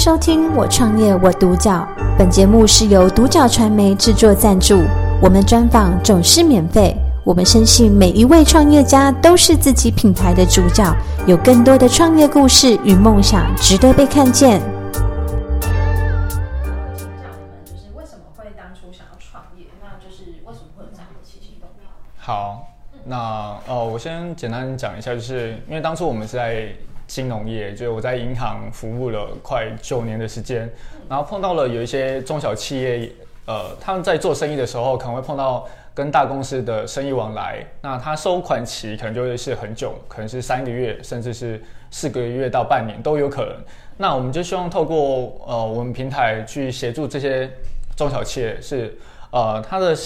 收听《我创业我独角》，本节目是由独角传媒制作赞助，我们专访总是免费。我们深信每一位创业家都是自己品牌的主角，有更多的创业故事与梦想值得被看见。请教你们，就是为什么会当初想要创业？那就是为什么会有这样的起心动念？好，那呃，我先简单讲一下，就是因为当初我们是在。金融业，就我在银行服务了快九年的时间，然后碰到了有一些中小企业，呃，他们在做生意的时候可能会碰到跟大公司的生意往来，那他收款期可能就会是很久，可能是三个月，甚至是四个月到半年都有可能。那我们就希望透过呃我们平台去协助这些中小企业，是呃它的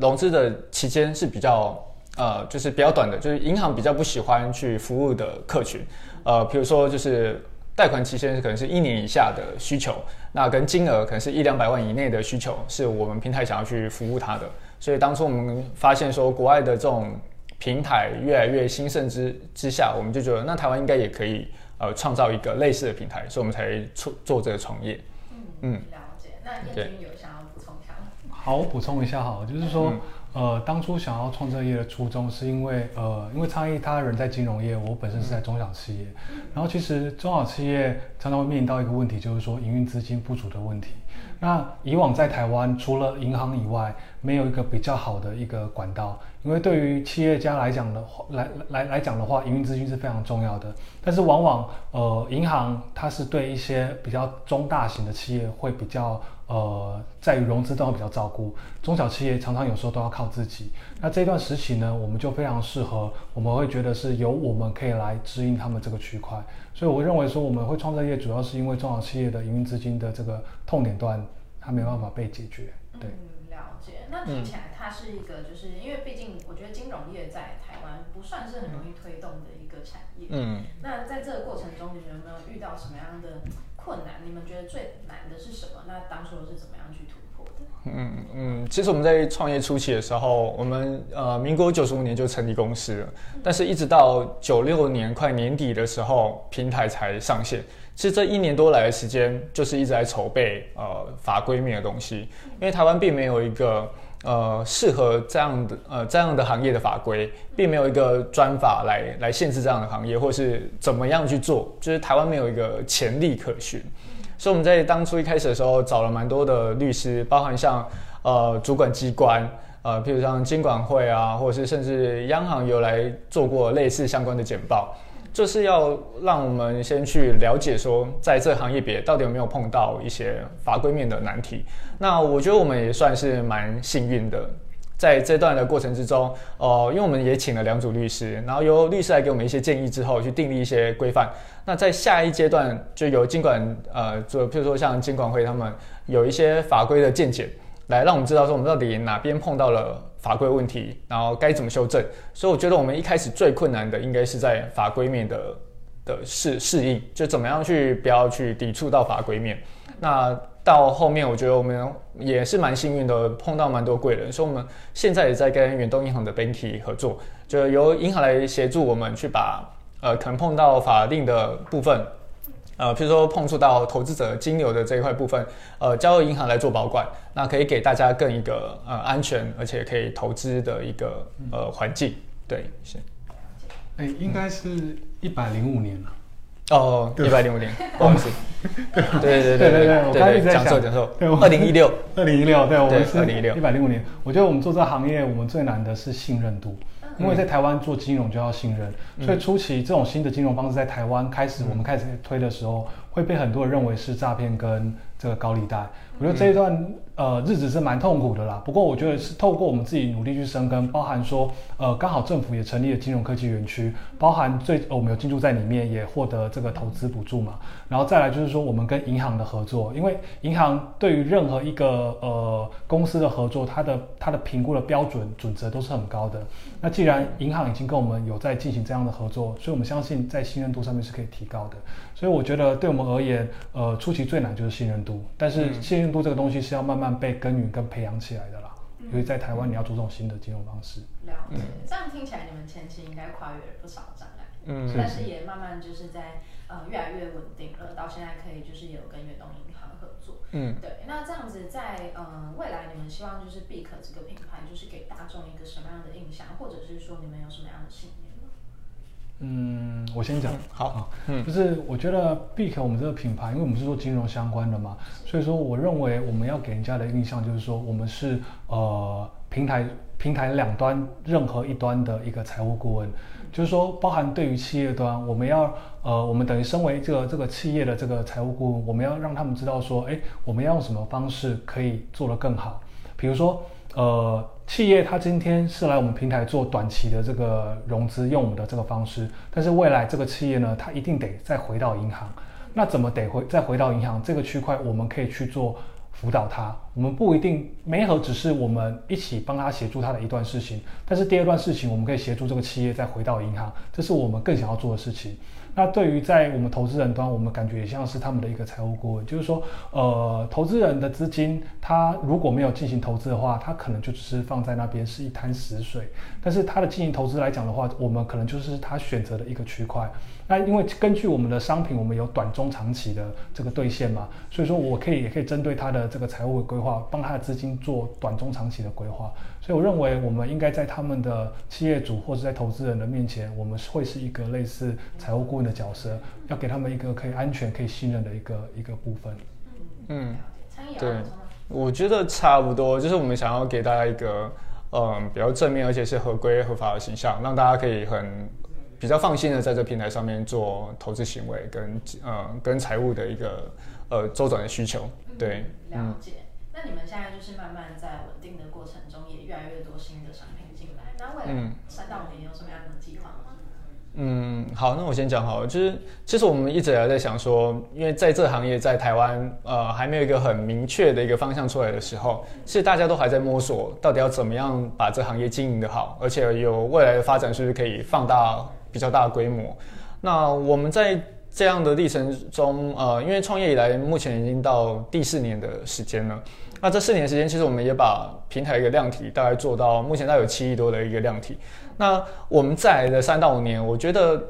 融资的期间是比较呃就是比较短的，就是银行比较不喜欢去服务的客群。呃，比如说就是贷款期限可能是一年以下的需求，那跟金额可能是一两百万以内的需求，是我们平台想要去服务它的。所以当初我们发现说，国外的这种平台越来越兴盛之之下，我们就觉得那台湾应该也可以呃创造一个类似的平台，所以我们才做做这个创业。嗯嗯，了解。那叶军有想要补充一下吗？好，我补充一下哈，就是说。嗯呃，当初想要创这个业的初衷，是因为呃，因为昌毅他人在金融业，我本身是在中小企业，然后其实中小企业常常会面临到一个问题，就是说营运资金不足的问题。那以往在台湾，除了银行以外，没有一个比较好的一个管道，因为对于企业家来讲的话，来来来讲的话，营运资金是非常重要的。但是往往呃，银行它是对一些比较中大型的企业会比较。呃，在于融资都会比较照顾，中小企业常常有时候都要靠自己。那这段时期呢，我们就非常适合，我们会觉得是由我们可以来指引他们这个区块。所以我认为说，我们会创造业，主要是因为中小企业的营运资金的这个痛点段，它没办法被解决。对，嗯，了解。那听起来它是一个，就是因为毕竟我觉得金融业在台湾不算是很容易推动的一个产业。嗯。那在这个过程中，你们有没有遇到什么样的？困难，你们觉得最难的是什么？那当初是怎么样去突破的？嗯嗯，其实我们在创业初期的时候，我们呃，民国九十五年就成立公司了，但是一直到九六年快年底的时候，平台才上线。其实这一年多来的时间，就是一直在筹备呃法规面的东西，因为台湾并没有一个。呃，适合这样的呃这样的行业的法规，并没有一个专法来来限制这样的行业，或是怎么样去做，就是台湾没有一个前例可循。所以我们在当初一开始的时候，找了蛮多的律师，包含像呃主管机关，呃，譬如像金管会啊，或者是甚至央行有来做过类似相关的简报。就是要让我们先去了解说，在这行业别到底有没有碰到一些法规面的难题。那我觉得我们也算是蛮幸运的，在这段的过程之中，呃，因为我们也请了两组律师，然后由律师来给我们一些建议之后，去订立一些规范。那在下一阶段，就由金管呃，就譬如说像金管会他们有一些法规的见解，来让我们知道说我们到底哪边碰到了。法规问题，然后该怎么修正？所以我觉得我们一开始最困难的应该是在法规面的的适适应，就怎么样去不要去抵触到法规面。那到后面，我觉得我们也是蛮幸运的，碰到蛮多贵人。所以我们现在也在跟远东银行的 Banky 合作，就由银行来协助我们去把呃可能碰到法定的部分。呃，譬如说碰触到投资者金流的这一块部分，呃，交由银行来做保管，那可以给大家更一个呃安全而且可以投资的一个呃环境。对，是。哎、欸，应该是一百零五年了。哦，一百零五年，不好意思。对对对对对对，我刚才在讲错讲错。对，二零一六，二零一六，对，我们是二零一六，一百零五年。我觉得我们做这个行业，我们最难的是信任度。因为在台湾做金融就要信任，所以初期这种新的金融方式在台湾开始，我们开始推的时候，会被很多人认为是诈骗跟这个高利贷。我觉得这一段呃日子是蛮痛苦的啦。不过我觉得是透过我们自己努力去深耕，包含说呃刚好政府也成立了金融科技园区，包含最、呃、我们有进驻在里面，也获得这个投资补助嘛。然后再来就是说我们跟银行的合作，因为银行对于任何一个呃公司的合作，它的它的评估的标准准则都是很高的。那既然银行已经跟我们有在进行这样的合作，所以我们相信在信任度上面是可以提高的。所以我觉得对我们而言，呃初期最难就是信任度，但是信任。度这个东西是要慢慢被耕耘跟培养起来的啦，因为在台湾你要做这种新的金融方式。了解，这样听起来你们前期应该跨越了不少障碍，嗯，但是也慢慢就是在呃越来越稳定了，到现在可以就是有跟远东银行合作。嗯，对。那这样子在呃未来，你们希望就是 BIC 这个品牌，就是给大众一个什么样的印象，或者是说你们有什么样的信念呢？嗯，我先讲。好，啊，嗯，就是我觉得 BIC 我们这个品牌，因为我们是做金融相关的嘛，所以说我认为我们要给人家的印象就是说，我们是呃平台平台两端任何一端的一个财务顾问，就是说包含对于企业端，我们要呃我们等于身为这个这个企业的这个财务顾问，我们要让他们知道说，哎，我们要用什么方式可以做得更好，比如说。呃，企业它今天是来我们平台做短期的这个融资，用我们的这个方式。但是未来这个企业呢，它一定得再回到银行。那怎么得回再回到银行这个区块，我们可以去做辅导它。我们不一定媒合，只是我们一起帮他协助他的一段事情。但是第二段事情，我们可以协助这个企业再回到银行，这是我们更想要做的事情。那对于在我们投资人端，我们感觉也像是他们的一个财务顾问，就是说，呃，投资人的资金，他如果没有进行投资的话，他可能就只是放在那边是一滩死水。但是他的进行投资来讲的话，我们可能就是他选择的一个区块。那因为根据我们的商品，我们有短中长期的这个兑现嘛，所以说我可以也可以针对他的这个财务规划，帮他的资金做短中长期的规划。所以我认为，我们应该在他们的企业主或者在投资人的面前，我们会是一个类似财务顾问的角色，要给他们一个可以安全、可以信任的一个一个部分。嗯，对，我觉得差不多，就是我们想要给大家一个嗯比较正面，而且是合规合法的形象，让大家可以很比较放心的在这平台上面做投资行为跟呃跟财务的一个呃周转的需求。对，嗯。了解。那你们现在就是慢慢在稳定的过程中，也越来越多新的商品进来。那未来三到五年有什么样的计划吗？嗯，好，那我先讲好了。就是其实我们一直还在想说，因为在这行业在台湾，呃，还没有一个很明确的一个方向出来的时候，其实大家都还在摸索，到底要怎么样把这行业经营的好，而且有未来的发展是不是可以放大比较大的规模？那我们在这样的历程中，呃，因为创业以来，目前已经到第四年的时间了。那这四年时间，其实我们也把平台一个量体大概做到目前大概有七亿多的一个量体。那我们再来的三到五年，我觉得，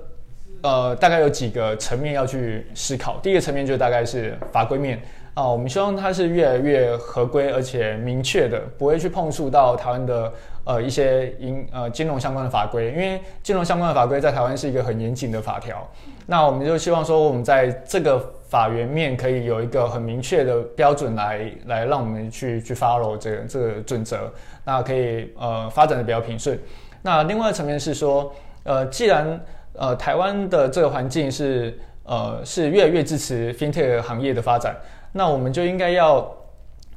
呃，大概有几个层面要去思考。第一个层面就大概是法规面啊，我们希望它是越来越合规而且明确的，不会去碰触到台湾的呃一些银呃金融相关的法规，因为金融相关的法规在台湾是一个很严谨的法条。那我们就希望说，我们在这个法源面可以有一个很明确的标准来来让我们去去 follow 这个这个准则，那可以呃发展的比较平顺。那另外一层面是说，呃，既然呃台湾的这个环境是呃是越来越支持 FinTech 行业的发展，那我们就应该要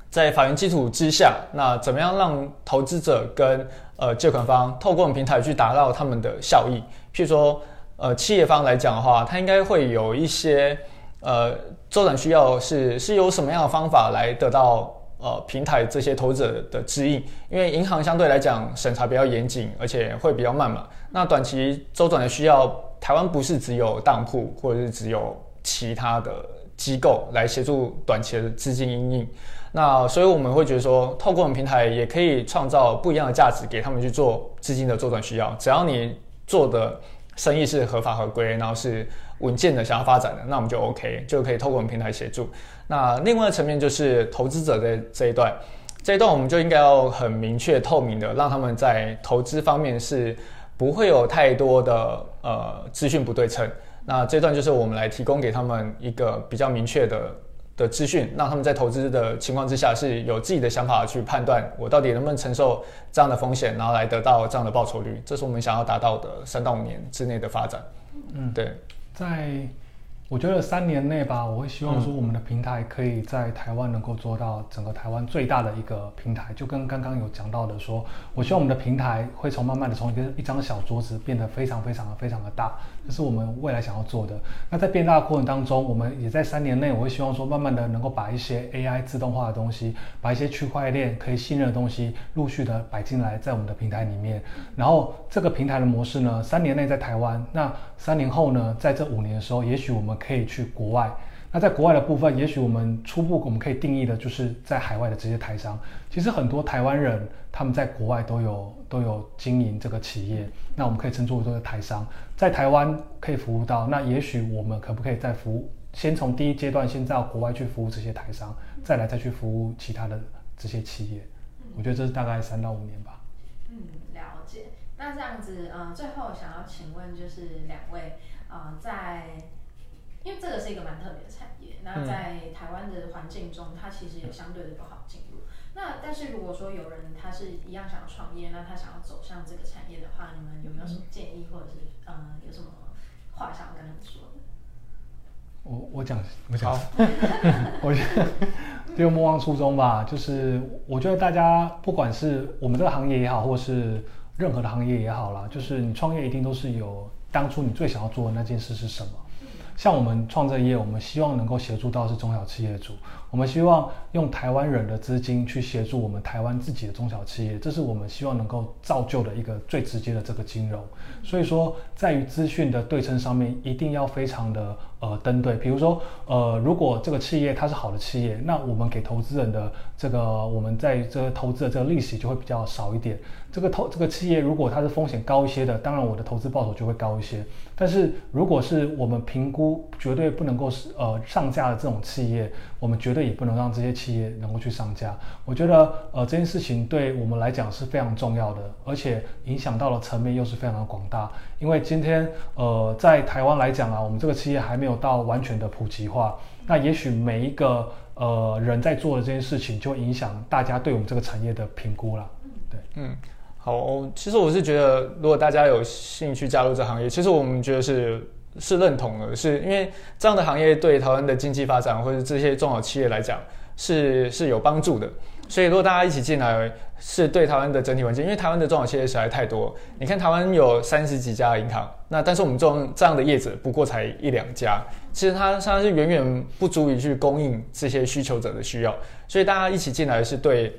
在法源基础之下，那怎么样让投资者跟呃借款方透过我们平台去达到他们的效益，譬如说。呃，企业方来讲的话，它应该会有一些呃周转需要是，是是有什么样的方法来得到呃平台这些投资者的指引？因为银行相对来讲审查比较严谨，而且会比较慢嘛。那短期周转的需要，台湾不是只有当铺或者是只有其他的机构来协助短期的资金因应。那所以我们会觉得说，透过我们平台也可以创造不一样的价值给他们去做资金的周转需要，只要你做的。生意是合法合规，然后是稳健的想要发展的，那我们就 OK，就可以透过我们平台协助。那另外的层面就是投资者的这一段，这一段我们就应该要很明确透明的，让他们在投资方面是不会有太多的呃资讯不对称。那这段就是我们来提供给他们一个比较明确的。的资讯，让他们在投资的情况之下是有自己的想法去判断，我到底能不能承受这样的风险，然后来得到这样的报酬率，这是我们想要达到的三到五年之内的发展。嗯，对，在。我觉得三年内吧，我会希望说我们的平台可以在台湾能够做到整个台湾最大的一个平台，就跟刚刚有讲到的说，我希望我们的平台会从慢慢的从一个一张小桌子变得非常非常的非常的大，这是我们未来想要做的。那在变大的过程当中，我们也在三年内，我会希望说慢慢的能够把一些 AI 自动化的东西，把一些区块链可以信任的东西陆续的摆进来在我们的平台里面。然后这个平台的模式呢，三年内在台湾，那三年后呢，在这五年的时候，也许我们。可以去国外，那在国外的部分，也许我们初步我们可以定义的就是在海外的这些台商。其实很多台湾人他们在国外都有都有经营这个企业，那我们可以称作为这个台商，在台湾可以服务到。那也许我们可不可以再服务？先从第一阶段先到国外去服务这些台商，再来再去服务其他的这些企业。我觉得这是大概三到五年吧。嗯，了解。那这样子，呃，最后想要请问就是两位，呃，在，因为这个是一个蛮特别的产业，那在台湾的环境中，它其实也相对的不好进入。那但是如果说有人他是一样想要创业，那他想要走向这个产业的话，你们有没有什么建议，或者是呃有什么话想要跟他们说的？我我讲我讲，我觉得就莫忘初衷吧。就是我觉得大家不管是我们这个行业也好，或是任何的行业也好啦，就是你创业一定都是有当初你最想要做的那件事是什么。像我们创这业，我们希望能够协助到是中小企业主，我们希望用台湾人的资金去协助我们台湾自己的中小企业，这是我们希望能够造就的一个最直接的这个金融。所以说，在于资讯的对称上面，一定要非常的呃登对。比如说，呃，如果这个企业它是好的企业，那我们给投资人的这个我们在这投资的这个利息就会比较少一点。这个投这个企业如果它是风险高一些的，当然我的投资报酬就会高一些。但是如果是我们评估绝对不能够是呃上架的这种企业，我们绝对也不能让这些企业能够去上架。我觉得呃这件事情对我们来讲是非常重要的，而且影响到的层面又是非常的广大。因为今天呃在台湾来讲啊，我们这个企业还没有到完全的普及化。那也许每一个呃人在做的这件事情，就影响大家对我们这个产业的评估了。对，嗯。好，其实我是觉得，如果大家有兴趣加入这行业，其实我们觉得是是认同的，是因为这样的行业对台湾的经济发展或者这些中小企业来讲是是有帮助的。所以如果大家一起进来，是对台湾的整体环境，因为台湾的中小企业实在太多。你看台湾有三十几家银行，那但是我们这种这样的业者不过才一两家，其实它它是远远不足以去供应这些需求者的需要。所以大家一起进来是对。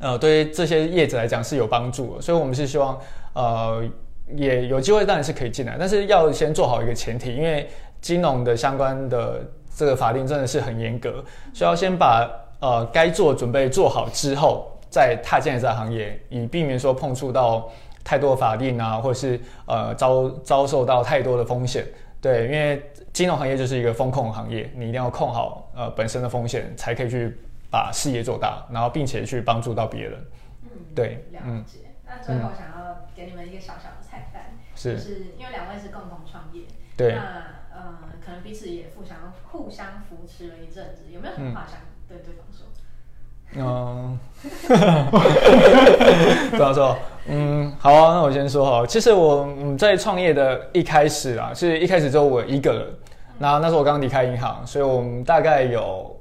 呃，对于这些业者来讲是有帮助的，所以我们是希望，呃，也有机会当然是可以进来，但是要先做好一个前提，因为金融的相关的这个法令真的是很严格，需要先把呃该做准备做好之后，再踏进来这个行业，以避免说碰触到太多的法令啊，或者是呃遭遭受到太多的风险。对，因为金融行业就是一个风控行业，你一定要控好呃本身的风险，才可以去。把事业做大，然后并且去帮助到别人。嗯，对，了解。嗯、那最后想要给你们一个小小的彩蛋，是，就是因为两位是共同创业，对，那呃，可能彼此也互相互相扶持了一阵子，有没有什么话想对对方说？嗯，不要说，嗯，好啊，那我先说哈。其实我嗯在创业的一开始啊，是一开始只有我一个人，那那时候我刚离开银行，所以我们大概有。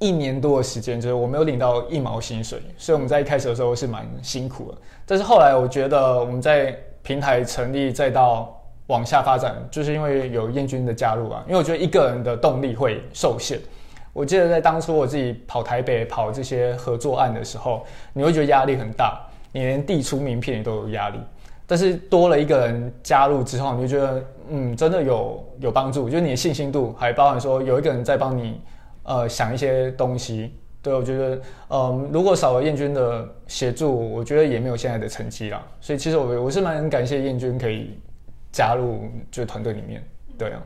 一年多的时间，就是我没有领到一毛薪水，所以我们在一开始的时候是蛮辛苦的。但是后来我觉得我们在平台成立再到往下发展，就是因为有燕军的加入啊。因为我觉得一个人的动力会受限。我记得在当初我自己跑台北跑这些合作案的时候，你会觉得压力很大，你连递出名片你都有压力。但是多了一个人加入之后，你就觉得嗯，真的有有帮助，就是你的信心度还包含说有一个人在帮你。呃，想一些东西，对，我觉得，嗯、如果少了燕君的协助，我觉得也没有现在的成绩啦。所以其实我我是蛮感谢燕君可以加入这个团队里面，对啊。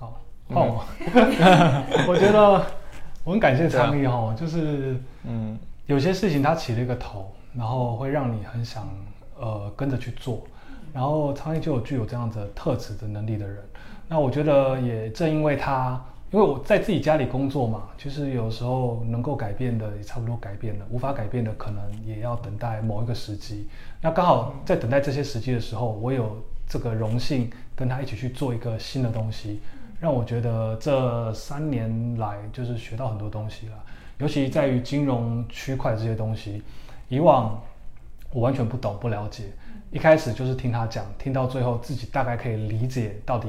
好，换我。我觉得我很感谢苍毅哈，就是嗯，有些事情它起了一个头，然后会让你很想呃跟着去做，然后苍毅就有具有这样子的特质的能力的人。那我觉得也正因为他。因为我在自己家里工作嘛，其实有时候能够改变的也差不多改变了，无法改变的可能也要等待某一个时机。那刚好在等待这些时机的时候，我有这个荣幸跟他一起去做一个新的东西，让我觉得这三年来就是学到很多东西了，尤其在于金融区块这些东西，以往我完全不懂不了解，一开始就是听他讲，听到最后自己大概可以理解到底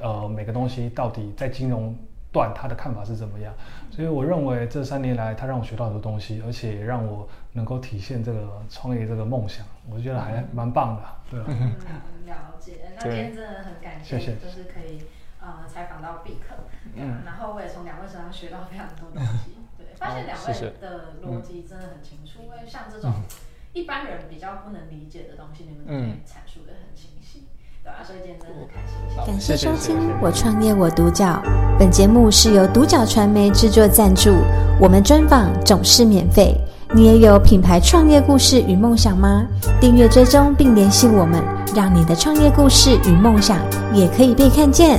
呃每个东西到底在金融。段他的看法是怎么样？所以我认为这三年来，他让我学到很多东西，而且也让我能够体现这个创业这个梦想，我觉得还蛮棒的。对，嗯，了解。那今天真的很感谢，谢谢就是可以呃采访到毕克，嗯，然后我也从两位身上学到非常多东西，对，发现两位的逻辑真的很清楚，因为像这种一般人比较不能理解的东西，你们可以阐述的很清晰，对啊，所以今天真的很开心。感谢收听《我创业我独角》，本节目是由独角传媒制作赞助，我们专访总是免费。你也有品牌创业故事与梦想吗？订阅追踪并联系我们，让你的创业故事与梦想也可以被看见。